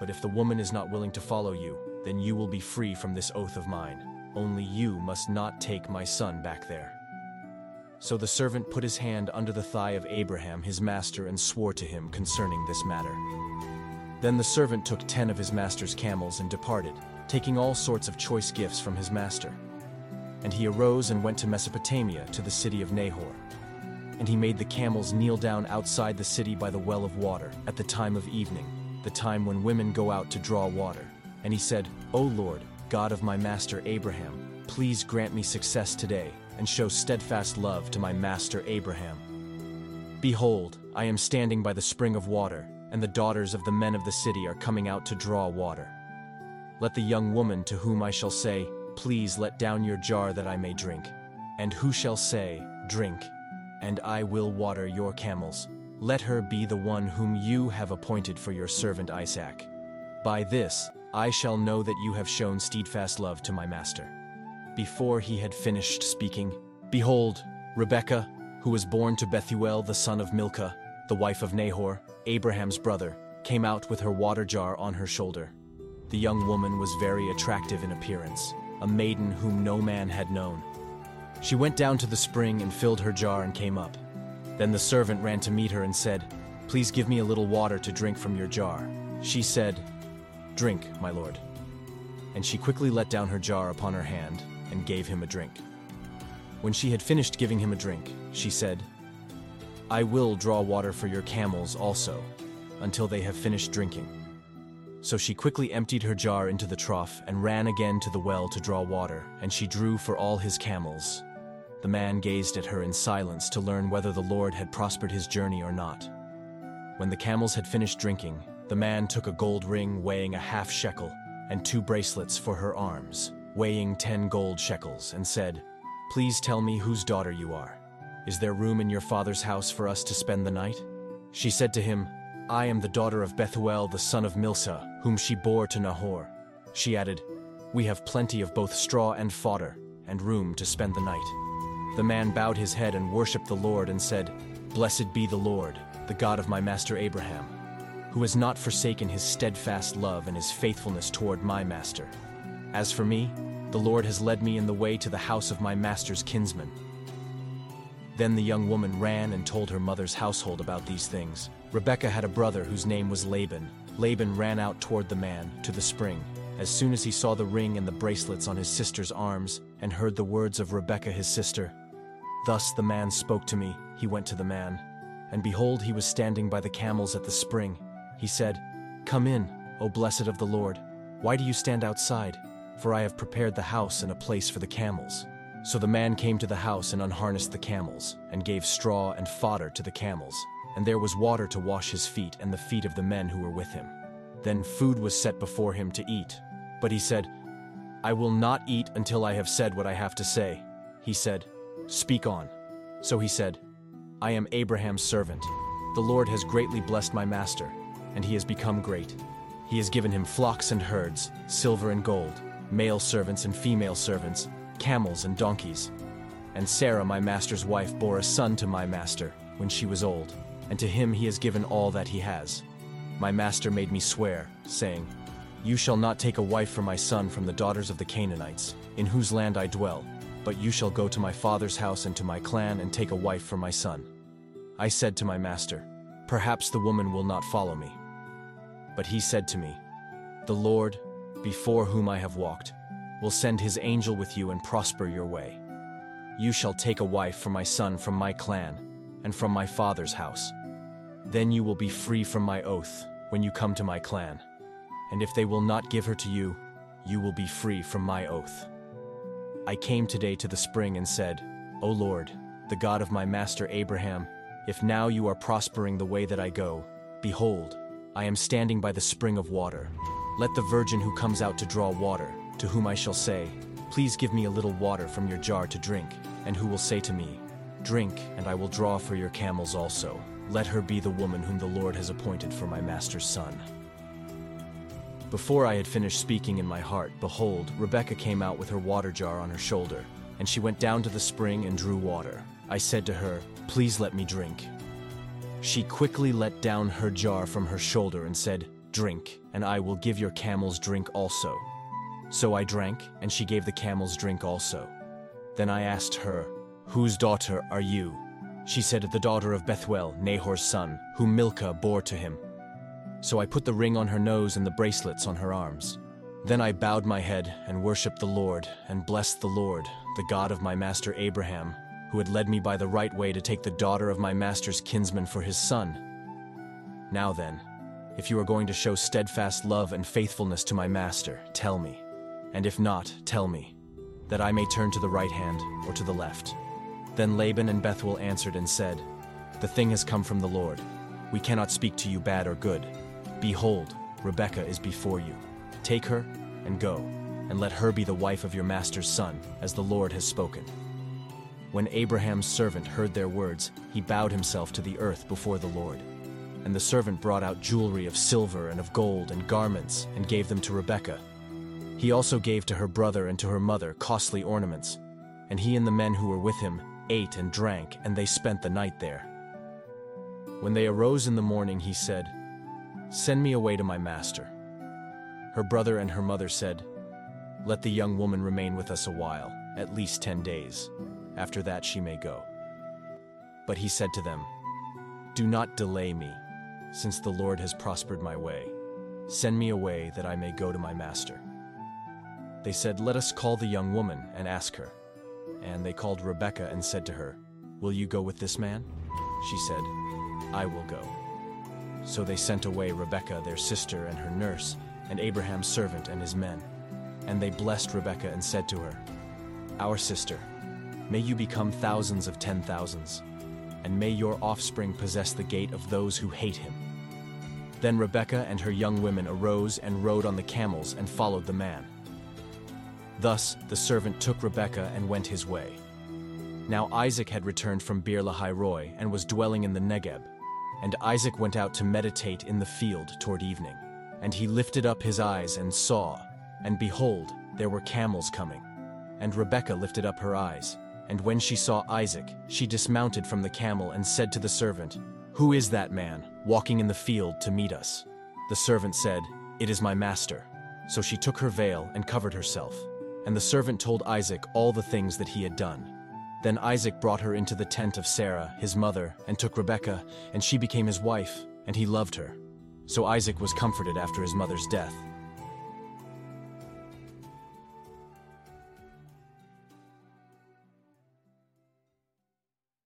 But if the woman is not willing to follow you, then you will be free from this oath of mine. Only you must not take my son back there. So the servant put his hand under the thigh of Abraham his master and swore to him concerning this matter. Then the servant took ten of his master's camels and departed, taking all sorts of choice gifts from his master. And he arose and went to Mesopotamia to the city of Nahor. And he made the camels kneel down outside the city by the well of water at the time of evening, the time when women go out to draw water. And he said, O Lord, God of my master Abraham, please grant me success today, and show steadfast love to my master Abraham. Behold, I am standing by the spring of water, and the daughters of the men of the city are coming out to draw water. Let the young woman to whom I shall say, Please let down your jar that I may drink. And who shall say, Drink, and I will water your camels. Let her be the one whom you have appointed for your servant Isaac. By this I shall know that you have shown steadfast love to my master. Before he had finished speaking, behold, Rebekah, who was born to Bethuel the son of Milcah, the wife of Nahor, Abraham's brother, came out with her water jar on her shoulder. The young woman was very attractive in appearance, a maiden whom no man had known. She went down to the spring and filled her jar and came up. Then the servant ran to meet her and said, Please give me a little water to drink from your jar. She said, Drink, my lord. And she quickly let down her jar upon her hand and gave him a drink. When she had finished giving him a drink, she said, I will draw water for your camels also, until they have finished drinking. So she quickly emptied her jar into the trough and ran again to the well to draw water, and she drew for all his camels. The man gazed at her in silence to learn whether the Lord had prospered his journey or not. When the camels had finished drinking, the man took a gold ring weighing a half shekel and two bracelets for her arms, weighing ten gold shekels, and said, Please tell me whose daughter you are. Is there room in your father's house for us to spend the night? She said to him, I am the daughter of Bethuel the son of Milcah, whom she bore to Nahor. She added, We have plenty of both straw and fodder, and room to spend the night. The man bowed his head and worshipped the Lord and said, Blessed be the Lord, the God of my master Abraham who has not forsaken his steadfast love and his faithfulness toward my master. As for me, the Lord has led me in the way to the house of my master's kinsman. Then the young woman ran and told her mother's household about these things. Rebekah had a brother whose name was Laban. Laban ran out toward the man, to the spring. As soon as he saw the ring and the bracelets on his sister's arms, and heard the words of Rebekah his sister, Thus the man spoke to me, he went to the man. And behold, he was standing by the camels at the spring. He said, Come in, O blessed of the Lord. Why do you stand outside? For I have prepared the house and a place for the camels. So the man came to the house and unharnessed the camels, and gave straw and fodder to the camels. And there was water to wash his feet and the feet of the men who were with him. Then food was set before him to eat. But he said, I will not eat until I have said what I have to say. He said, Speak on. So he said, I am Abraham's servant. The Lord has greatly blessed my master and he has become great. He has given him flocks and herds, silver and gold, male servants and female servants, camels and donkeys. And Sarah, my master's wife, bore a son to my master when she was old, and to him he has given all that he has. My master made me swear, saying, You shall not take a wife for my son from the daughters of the Canaanites, in whose land I dwell, but you shall go to my father's house and to my clan and take a wife for my son. I said to my master, Perhaps the woman will not follow me. But he said to me, The Lord, before whom I have walked, will send his angel with you and prosper your way. You shall take a wife for my son from my clan and from my father's house. Then you will be free from my oath when you come to my clan. And if they will not give her to you, you will be free from my oath. I came today to the spring and said, O Lord, the God of my master Abraham, if now you are prospering the way that I go, behold, I am standing by the spring of water. Let the virgin who comes out to draw water, to whom I shall say, Please give me a little water from your jar to drink, and who will say to me, Drink, and I will draw for your camels also. Let her be the woman whom the Lord has appointed for my master's son. Before I had finished speaking in my heart, behold, Rebekah came out with her water jar on her shoulder, and she went down to the spring and drew water. I said to her, Please let me drink. She quickly let down her jar from her shoulder and said, Drink, and I will give your camels drink also. So I drank, and she gave the camels drink also. Then I asked her, Whose daughter are you? She said, The daughter of Bethuel, Nahor's son, whom Milcah bore to him. So I put the ring on her nose and the bracelets on her arms. Then I bowed my head and worshipped the Lord, and blessed the Lord, the God of my master Abraham, who had led me by the right way to take the daughter of my master's kinsman for his son. Now then, if you are going to show steadfast love and faithfulness to my master, tell me. And if not, tell me, that I may turn to the right hand or to the left. Then Laban and Bethuel answered and said, The thing has come from the Lord. We cannot speak to you bad or good. Behold, Rebekah is before you. Take her and go, and let her be the wife of your master's son, as the Lord has spoken. When Abraham's servant heard their words, he bowed himself to the earth before the Lord. And the servant brought out jewelry of silver and of gold and garments, and gave them to Rebekah. He also gave to her brother and to her mother costly ornaments. And he and the men who were with him ate and drank, and they spent the night there. When they arose in the morning, he said, Send me away to my master. Her brother and her mother said, Let the young woman remain with us a while, at least ten days. After that she may go. But he said to them, Do not delay me, since the Lord has prospered my way. Send me away that I may go to my master. They said, Let us call the young woman and ask her. And they called Rebekah and said to her, Will you go with this man? She said, I will go. So they sent away Rebekah their sister and her nurse, and Abraham's servant and his men. And they blessed Rebekah and said to her, Our sister, may you become thousands of ten thousands, and may your offspring possess the gate of those who hate him. Then Rebekah and her young women arose and rode on the camels and followed the man. Thus the servant took Rebekah and went his way. Now Isaac had returned from Beer Lahai Roi and was dwelling in the Negeb. And Isaac went out to meditate in the field toward evening. And he lifted up his eyes and saw, and behold, there were camels coming. And Rebekah lifted up her eyes, and when she saw Isaac, she dismounted from the camel and said to the servant, Who is that man, walking in the field to meet us? The servant said, It is my master. So she took her veil and covered herself. And the servant told Isaac all the things that he had done. Then Isaac brought her into the tent of Sarah, his mother, and took Rebekah, and she became his wife, and he loved her. So Isaac was comforted after his mother's death.